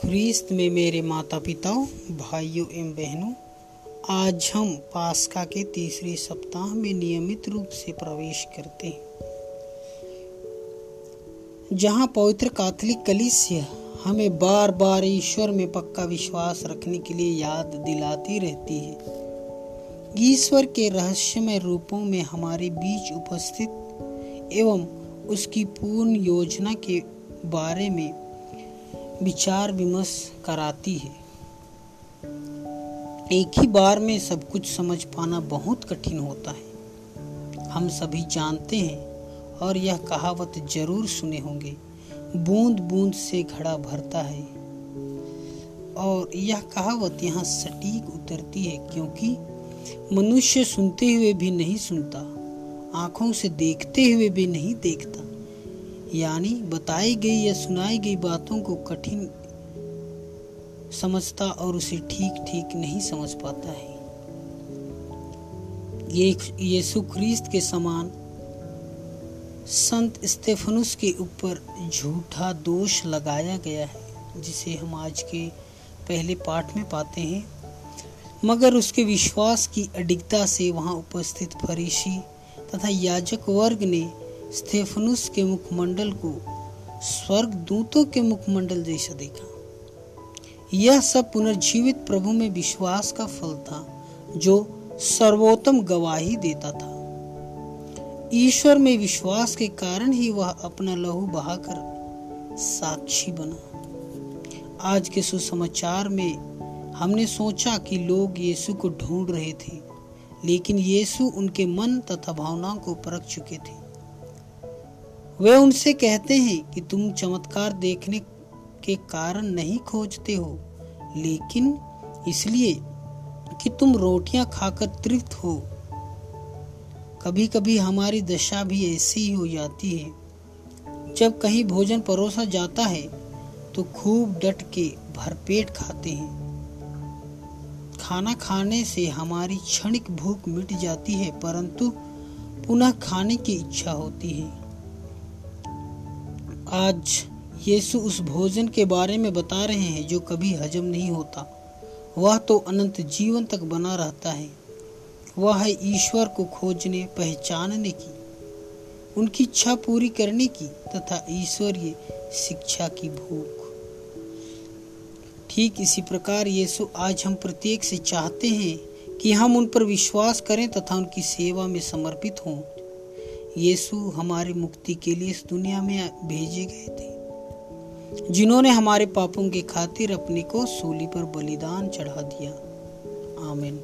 ख्रीस्त में मेरे माता पिताओं भाइयों एवं बहनों, आज हम पास्का के तीसरे सप्ताह में नियमित रूप से प्रवेश करते हैं। जहाँ पवित्र कैथोलिक कलिसिया हमें बार बार ईश्वर में पक्का विश्वास रखने के लिए याद दिलाती रहती है, ईश्वर के रहस्यमय रूपों में हमारे बीच उपस्थित एवं उसकी पूर्ण योजना के बारे में विचार विमर्श कराती है। एक ही बार में सब कुछ समझ पाना बहुत कठिन होता है। हम सभी जानते हैं और यह कहावत ज़रूर सुने होंगे। बूंद बूंद से घड़ा भरता है। और यह कहावत यहाँ सटीक उतरती है क्योंकि मनुष्य सुनते हुए भी नहीं सुनता, आँखों से देखते हुए भी नहीं देखता। यानी बताई गई या सुनाई गई बातों को कठिन समझता और उसे ठीक ठीक नहीं समझ पाता है। ये यीशु ख्रीस्त के समान संत स्टेफनुस के ऊपर झूठा दोष लगाया गया है, जिसे हम आज के पहले पाठ में पाते हैं। मगर उसके विश्वास की अडिगता से वहाँ उपस्थित फरीसी तथा याजक वर्ग ने स्टेफनुस के मुखमंडल को स्वर्ग दूतों के मुखमंडल जैसा देखा। यह सब पुनर्जीवित प्रभु में विश्वास का फल था, जो सर्वोत्तम गवाही देता था। ईश्वर में विश्वास के कारण ही वह अपना लहू बहाकर साक्षी बना। आज के सुसमाचार में हमने सोचा कि लोग यीशु को ढूंढ रहे थे, लेकिन यीशु उनके मन तथा भावनाओं को परख चुके थे। वे उनसे कहते हैं कि तुम चमत्कार देखने के कारण नहीं खोजते हो, लेकिन इसलिए कि तुम रोटियाँ खाकर तृप्त हो। कभी कभी हमारी दशा भी ऐसी ही हो जाती है। जब कहीं भोजन परोसा जाता है तो खूब डट के भरपेट खाते हैं। खाना खाने से हमारी क्षणिक भूख मिट जाती है, परंतु पुनः खाने की इच्छा होती है। आज यीशु उस भोजन के बारे में बता रहे हैं जो कभी हजम नहीं होता। वह तो अनंत जीवन तक बना रहता है। वह है ईश्वर को खोजने, पहचानने की, उनकी इच्छा पूरी करने की तथा ईश्वरीय शिक्षा की भूख। ठीक इसी प्रकार यीशु आज हम प्रत्येक से चाहते हैं कि हम उन पर विश्वास करें तथा उनकी सेवा में समर्पित हों। यीशु हमारी मुक्ति के लिए इस दुनिया में भेजे गए थे, जिन्होंने हमारे पापों के खातिर अपने को सूली पर बलिदान चढ़ा दिया। आमीन।